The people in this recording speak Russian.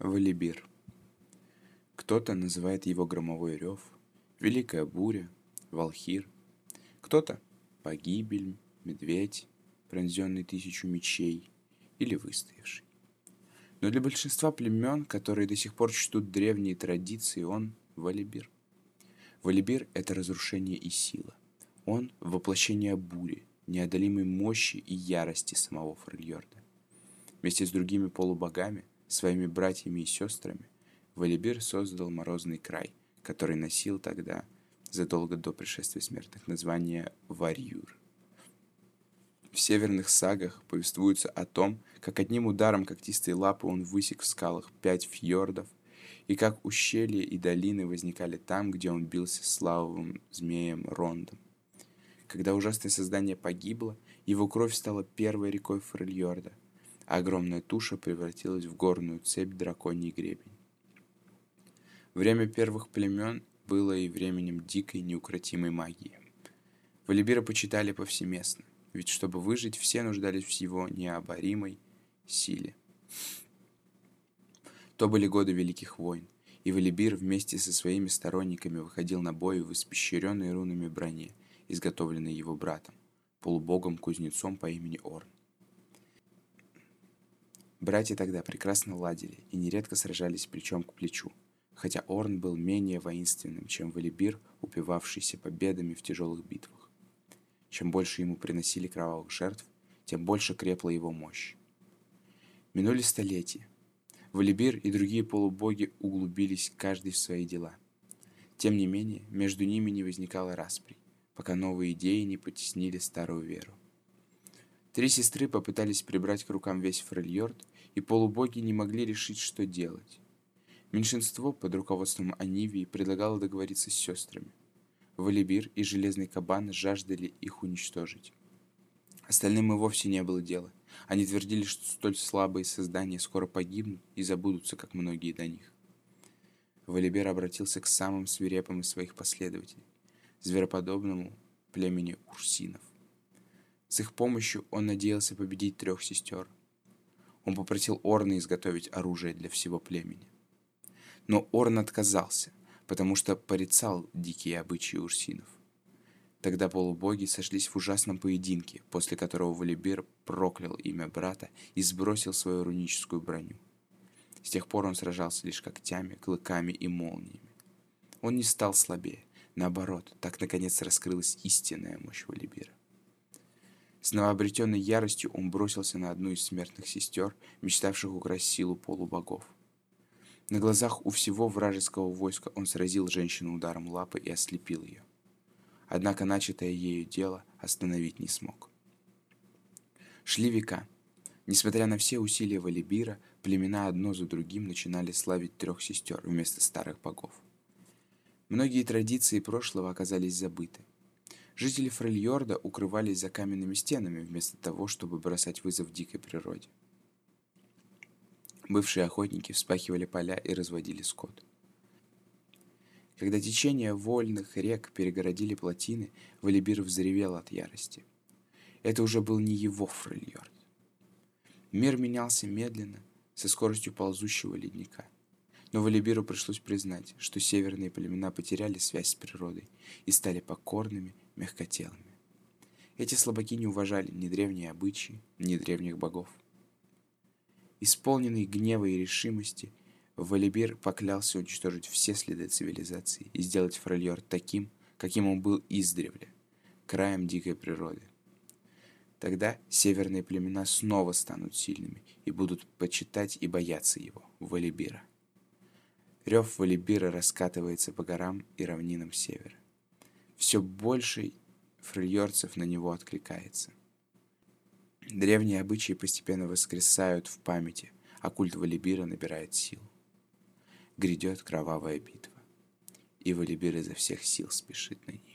Валибир. Кто-то называет его громовой рев, великая буря, волхир. Кто-то погибель, медведь, пронзенный тысячу мечей или выстоявший. Но для большинства племен, которые до сих пор чтут древние традиции, он – Валибир. Валибир – это разрушение и сила. Он – воплощение бури, неодолимой мощи и ярости самого Фрильорда. Вместе с другими полубогами Своими братьями и сестрами Валибир создал Морозный край, который носил тогда, задолго до пришествия смертных, название Варьюр. В северных сагах повествуется о том, как одним ударом когтистой лапы он высек в скалах пять фьордов, и как ущелья и долины возникали там, где он бился с лавовым змеем Рондом. Когда ужасное создание погибло, его кровь стала первой рекой Фрельорда, огромная туша превратилась в горную цепь драконий гребень. Время первых племен было и временем дикой неукротимой магии. Валибира почитали повсеместно, ведь чтобы выжить, все нуждались в его необоримой силе. То были годы Великих войн, и Валибир вместе со своими сторонниками выходил на бой в испещренной рунами броне, изготовленной его братом, полубогом-кузнецом по имени Орн. Братья тогда прекрасно ладили и нередко сражались плечом к плечу, хотя Орн был менее воинственным, чем Валибир, упивавшийся победами в тяжелых битвах. Чем больше ему приносили кровавых жертв, тем больше крепла его мощь. Минули столетия. Валибир и другие полубоги углубились каждый в свои дела. Тем не менее, между ними не возникало распри, пока новые идеи не потеснили старую веру. Три сестры попытались прибрать к рукам весь Фрельорд, и полубоги не могли решить, что делать. Меньшинство под руководством Анивии предлагало договориться с сестрами. Валибир и Железный Кабан жаждали их уничтожить. Остальным и вовсе не было дела. Они твердили, что столь слабые создания скоро погибнут и забудутся, как многие до них. Валибер обратился к самым свирепым из своих последователей, звероподобному племени Урсинов. С их помощью он надеялся победить трех сестер. Он попросил Орна изготовить оружие для всего племени. Но Орн отказался, потому что порицал дикие обычаи урсинов. Тогда полубоги сошлись в ужасном поединке, после которого Валибир проклял имя брата и сбросил свою руническую броню. С тех пор он сражался лишь когтями, клыками и молниями. Он не стал слабее. Наоборот, так наконец раскрылась истинная мощь Валибира. С новообретенной яростью он бросился на одну из смертных сестер, мечтавших украсть силу полубогов. На глазах у всего вражеского войска он сразил женщину ударом лапы и ослепил ее. Однако начатое ею дело остановить не смог. Шли века. Несмотря на все усилия Валибира, племена одно за другим начинали славить трех сестер вместо старых богов. Многие традиции прошлого оказались забыты. Жители Фрельорда укрывались за каменными стенами, вместо того, чтобы бросать вызов дикой природе. Бывшие охотники вспахивали поля и разводили скот. Когда течение вольных рек перегородили плотины, Валибир взревел от ярости. Это уже был не его Фрельорд. Мир менялся медленно, со скоростью ползущего ледника. Но Валибиру пришлось признать, что северные племена потеряли связь с природой и стали покорными мягкотелыми. Эти слабаки не уважали ни древние обычаи, ни древних богов. Исполненный гнева и решимости, Валибир поклялся уничтожить все следы цивилизации и сделать Фрольор таким, каким он был издревле, краем дикой природы. Тогда северные племена снова станут сильными и будут почитать и бояться его, Валибира. Рев Валибира раскатывается по горам и равнинам севера все больше фрильорцев на него откликается. Древние обычаи постепенно воскресают в памяти, а культ Валибира набирает сил. Грядет кровавая битва, и Валибир изо всех сил спешит на нее.